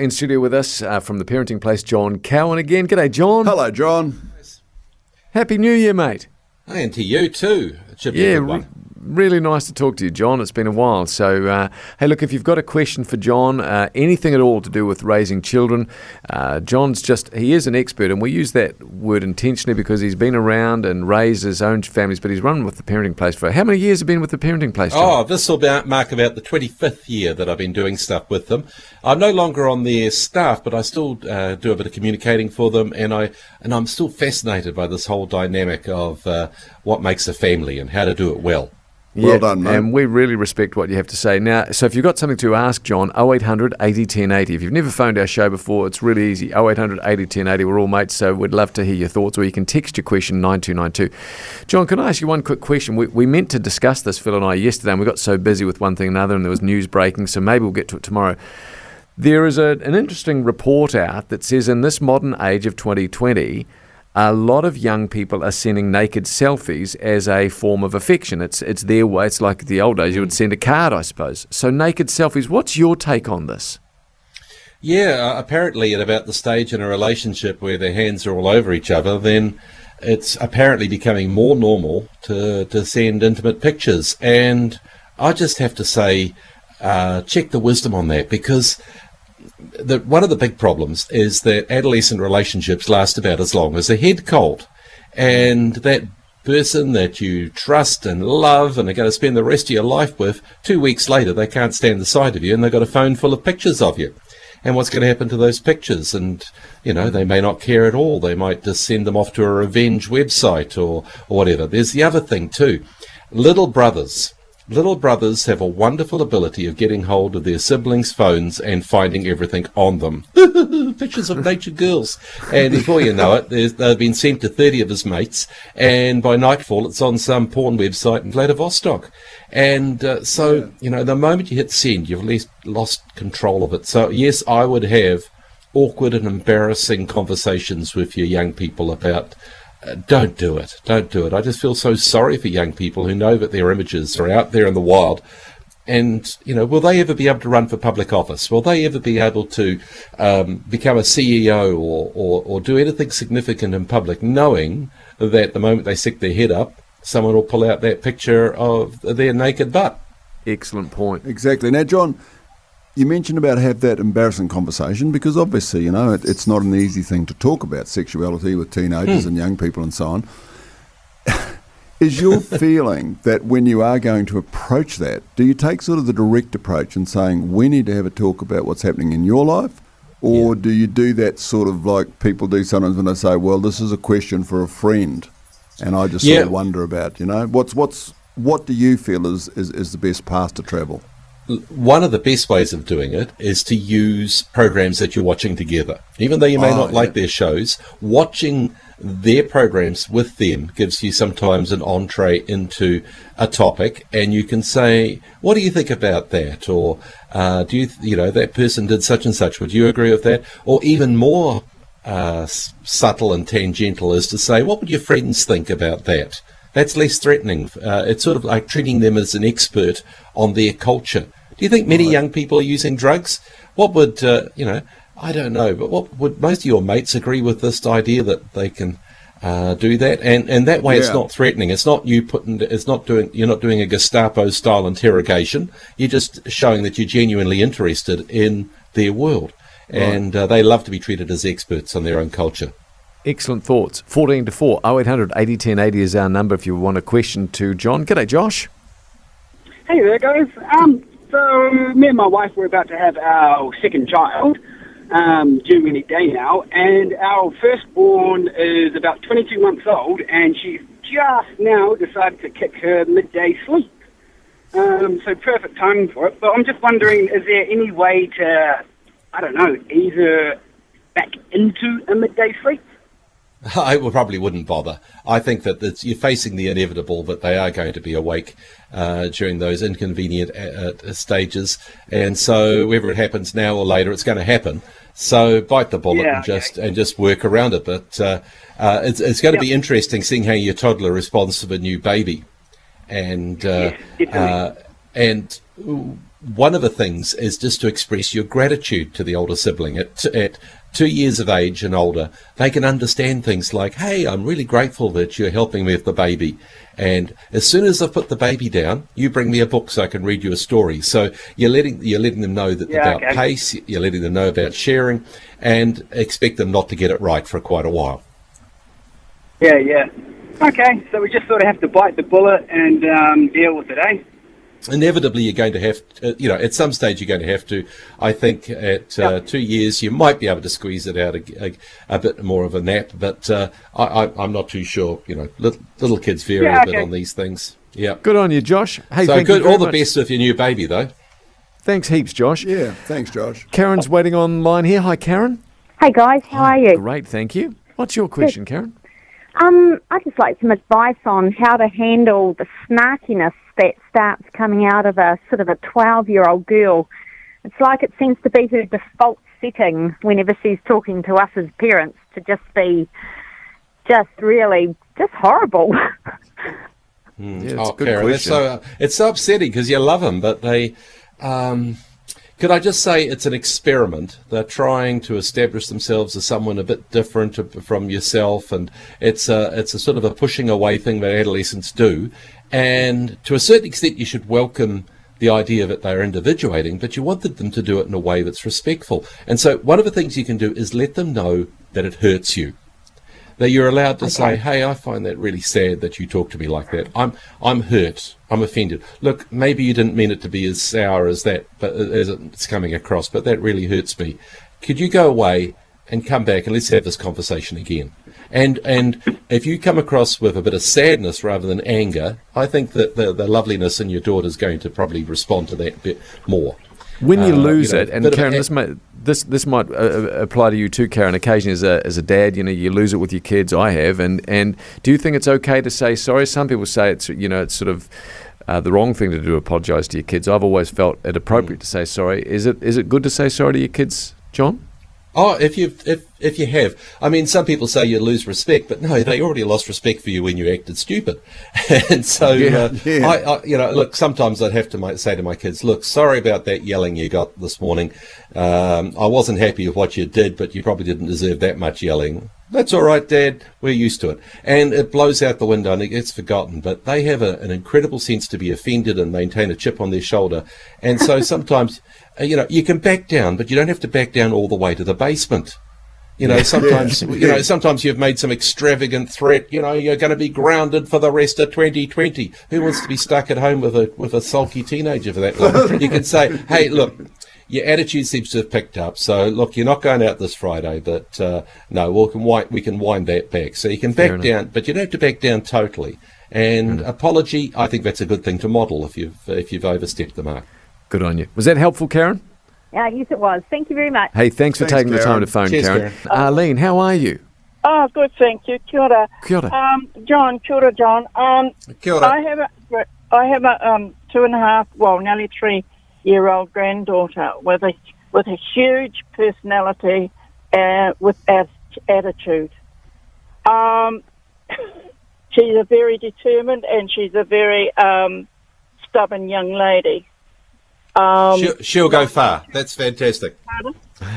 In studio with us uh, from the Parenting Place, John Cowan again. G'day, John. Hello, John. Happy New Year, mate. And to you too. It should be a Yeah, good one. Really nice to talk to you, John. It's been a while. So, uh, hey, look, if you've got a question for John, uh, anything at all to do with raising children, uh, John's just, he is an expert, and we use that word intentionally because he's been around and raised his own families, but he's run with the Parenting Place for how many years have been with the Parenting Place, John? Oh, this will mark about the 25th year that I've been doing stuff with them. I'm no longer on their staff, but I still uh, do a bit of communicating for them, and I and I'm still fascinated by this whole dynamic of uh, what makes a family and how to do it well. Well done, mate. And we really respect what you have to say. Now, so if you've got something to ask John, 0800 80 10 80. If you've never phoned our show before, it's really easy. 0800 80 10 80. We're all mates, so we'd love to hear your thoughts, or you can text your question 9292. John, can I ask you one quick question? We, we meant to discuss this, Phil and I, yesterday, and we got so busy with one thing and another, and there was news breaking, so maybe we'll get to it tomorrow. There is a, an interesting report out that says in this modern age of 2020, a lot of young people are sending naked selfies as a form of affection. It's it's their way. It's like the old days. You would send a card, I suppose. So naked selfies. What's your take on this? Yeah, apparently at about the stage in a relationship where their hands are all over each other, then it's apparently becoming more normal to, to send intimate pictures. And I just have to say, uh, check the wisdom on that because the, one of the big problems is that adolescent relationships last about as long as a head cold. And that person that you trust and love and are going to spend the rest of your life with, two weeks later, they can't stand the sight of you and they've got a phone full of pictures of you. And what's going to happen to those pictures? And, you know, they may not care at all. They might just send them off to a revenge website or, or whatever. There's the other thing, too. Little brothers. Little brothers have a wonderful ability of getting hold of their siblings' phones and finding everything on them. Pictures of naked girls. And before you know it, they've been sent to 30 of his mates, and by nightfall it's on some porn website in Vladivostok. And uh, so, you know, the moment you hit send, you've least lost control of it. So, yes, I would have awkward and embarrassing conversations with your young people about don't do it. Don't do it. I just feel so sorry for young people who know that their images are out there in the wild. And, you know, will they ever be able to run for public office? Will they ever be able to um, become a CEO or, or, or do anything significant in public, knowing that the moment they stick their head up, someone will pull out that picture of their naked butt? Excellent point. Exactly. Now, John, you mentioned about have that embarrassing conversation because obviously, you know, it, it's not an easy thing to talk about sexuality with teenagers hmm. and young people and so on. Is your feeling that when you are going to approach that, do you take sort of the direct approach and saying we need to have a talk about what's happening in your life, or do you do that sort of like people do sometimes when they say, "Well, this is a question for a friend," and I just sort of wonder about, you know, what's what's what do you feel is, is, is the best path to travel? One of the best ways of doing it is to use programs that you're watching together. Even though you may Oh, not like yeah. their shows, watching their programs with them gives you sometimes an entree into a topic, and you can say, "What do you think about that?" Or, uh, "Do you, th- you know, that person did such and such? Would you agree with that?" Or even more uh, s- subtle and tangential is to say, "What would your friends think about that?" That's less threatening. Uh, it's sort of like treating them as an expert on their culture. Do you think many young people are using drugs? What would, uh, you know, I don't know, but what would most of your mates agree with this idea that they can uh, do that? And and that way, it's not threatening. It's not you putting. It's not doing. You're not doing a Gestapo style interrogation. You're just showing that you're genuinely interested in their world, and uh, they love to be treated as experts on their own culture. Excellent thoughts. 14 to 4. 0800 80 10 80 is our number if you want a question to John. G'day, Josh. Hey there, guys. Um, so me and my wife were about to have our second child, um, due any day now, and our firstborn is about 22 months old, and she's just now decided to kick her midday sleep. Um, so perfect timing for it. But I'm just wondering, is there any way to, I don't know, ease her back into a midday sleep? I probably wouldn't bother. I think that it's, you're facing the inevitable that they are going to be awake uh, during those inconvenient uh, uh, stages, and so whether it happens now or later, it's going to happen. So bite the bullet Yeah, and just and just work around it. But uh, uh, it's it's going to Yep. be interesting seeing how your toddler responds to the new baby, and uh, Yes, uh, and one of the things is just to express your gratitude to the older sibling. At, at two years of age and older, they can understand things like, hey, I'm really grateful that you're helping me with the baby. And as soon as I put the baby down, you bring me a book so I can read you a story. So you're letting you're letting them know that Yeah, about okay. pace, you're letting them know about sharing, and expect them not to get it right for quite a while. Yeah, yeah. Okay, so we just sort of have to bite the bullet and um, deal with it, eh? Inevitably you're going to have uh, you know at some stage you're going to have to i think at uh, two years you might be able to squeeze it out a, a, a bit more of a nap but uh, I, I, i'm not too sure you know little, little kids vary Yeah, a bit okay. on these things yeah Good on you, Josh. Hey, so thank good very all the much. best with your new baby though Thanks heaps, Josh. Yeah, thanks, Josh. Karen's waiting online here. Hi, Karen. Hey guys, how are you? Great, thank you. What's your question, Karen? Um, I'd just like some advice on how to handle the snarkiness that starts coming out of a sort of a 12 year old girl. It's like it seems to be her default setting whenever she's talking to us as parents to just be just really just horrible. Yeah, it's oh good Karen, that's question. so, uh, it's so upsetting because you love them but they um, could I just say it's an experiment? They're trying to establish themselves as someone a bit different from yourself, and it's a it's a sort of a pushing away thing that adolescents do. And to a certain extent, you should welcome the idea that they're individuating, but you wanted them to do it in a way that's respectful. And so, one of the things you can do is let them know that it hurts you that you're allowed to say, "Hey, I find that really sad that you talk to me like that. I'm I'm hurt. I'm offended. Look, maybe you didn't mean it to be as sour as that, but uh, as it's coming across, but that really hurts me. Could you go away and come back and let's have this conversation again?" And and if you come across with a bit of sadness rather than anger, I think that the, the loveliness in your daughter is going to probably respond to that bit more. When you Uh, lose you know, it, and Karen, this might this this might uh, uh, apply to you too, Karen. Occasionally, as a as a dad, you know, you lose it with your kids. I have, and and do you think it's okay to say sorry? Some people say it's you know it's sort of. Uh, the wrong thing to do, apologise to your kids. I've always felt it appropriate to say sorry. Is it is it good to say sorry to your kids, John? Oh, if you if if you have, I mean, some people say you lose respect, but no, they already lost respect for you when you acted stupid, and so Yeah, uh, yeah. I, I, you know, look, sometimes I'd have to mi- say to my kids, look, sorry about that yelling you got this morning. Um, I wasn't happy with what you did, but you probably didn't deserve that much yelling. That's all right, Dad. We're used to it, and it blows out the window and it gets forgotten. But they have a, an incredible sense to be offended and maintain a chip on their shoulder, and so sometimes, uh, you know, you can back down, but you don't have to back down all the way to the basement. You know, sometimes you know, sometimes you've made some extravagant threat. You know, you're going to be grounded for the rest of 2020. Who wants to be stuck at home with a with a sulky teenager for that long? You can say, "Hey, look, your attitude seems to have picked up. So, look, you're not going out this Friday, but uh, no, we can wind we can wind that back. So you can Fair back enough. down, but you don't have to back down totally. And apology, I think that's a good thing to model if you've if you've overstepped the mark. Good on you. Was that helpful, Karen? Uh, yes, it was. Thank you very much. Hey, thanks for Thanks, taking the time to phone, Cheers, Karen. Arlene, how are you? Oh, good, thank you. Kia ora. Kia ora. Um, John, kia ora, John. Um, Kia ora. I have a, I have a um, two and a half, well, nearly three year old granddaughter with a with a huge personality and with at- attitude. Um, she's a very determined and she's a very um, stubborn young lady. Um, she'll, she'll go far. That's fantastic.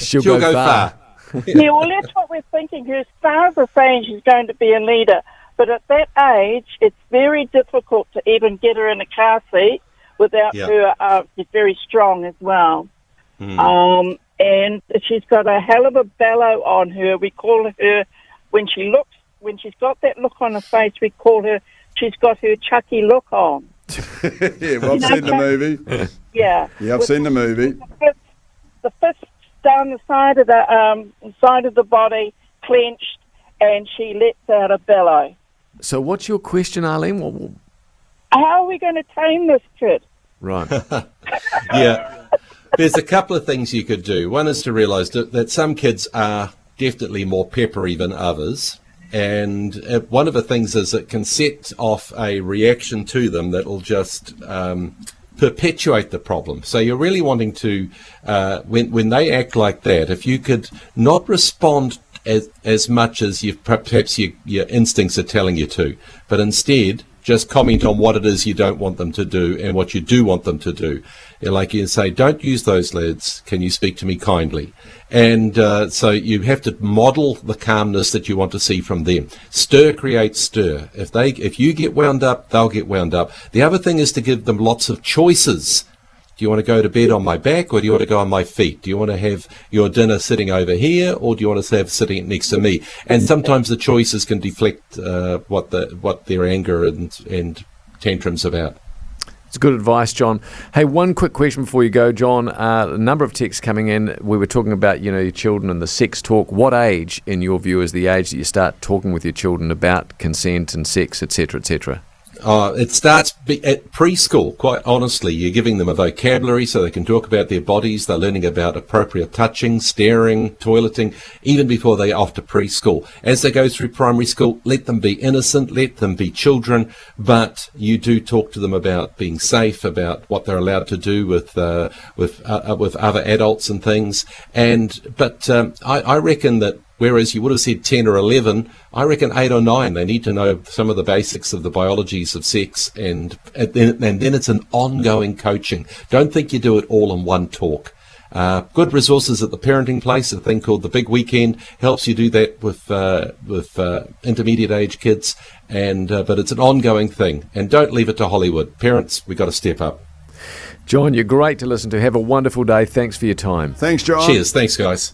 She'll, She'll go far. yeah, well, that's what we're thinking. Her stars are saying she's going to be a leader, but at that age, it's very difficult to even get her in a car seat without Yeah. her. Uh, she's very strong as well, Hmm. um, and she's got a hell of a bellow on her. We call her when she looks when she's got that look on her face. We call her. She's got her Chucky look on. yeah, well, I've seen the movie. Yeah. Yeah, I've With seen the movie. the fist, the fist down the side of the um, side of the body, clenched, and she lets out a bellow. So, what's your question, Arlene? What, what- How are we going to tame this kid? right. yeah. There's a couple of things you could do. One is to realise that, that some kids are definitely more peppery than others. And uh, one of the things is it can set off a reaction to them that'll just um, perpetuate the problem. So you're really wanting to, uh, when, when they act like that, if you could not respond as, as much as you perhaps your, your instincts are telling you to, but instead just comment on what it is you don't want them to do and what you do want them to do. Like you say, don't use those lids. Can you speak to me kindly? And uh, so you have to model the calmness that you want to see from them. Stir creates stir. If they, if you get wound up, they'll get wound up. The other thing is to give them lots of choices. Do you want to go to bed on my back or do you want to go on my feet? Do you want to have your dinner sitting over here or do you want to have sitting next to me? And sometimes the choices can deflect uh, what the what their anger and and tantrums about. It's good advice, John. Hey, one quick question before you go, John. Uh, a number of texts coming in. We were talking about, you know, your children and the sex talk. What age, in your view, is the age that you start talking with your children about consent and sex, etc., etc.? Uh, it starts at preschool, quite honestly. You're giving them a vocabulary so they can talk about their bodies. They're learning about appropriate touching, staring, toileting, even before they're off to preschool. As they go through primary school, let them be innocent, let them be children, but you do talk to them about being safe, about what they're allowed to do with uh, with uh, with other adults and things. And but um, I, I reckon that Whereas you would have said 10 or 11, I reckon 8 or 9. They need to know some of the basics of the biologies of sex, and, and, then, and then it's an ongoing coaching. Don't think you do it all in one talk. Uh, good resources at the parenting place, a thing called the Big Weekend, helps you do that with uh, with uh, intermediate age kids, and uh, but it's an ongoing thing. And don't leave it to Hollywood. Parents, we've got to step up. John, you're great to listen to. Have a wonderful day. Thanks for your time. Thanks, John. Cheers. Thanks, guys.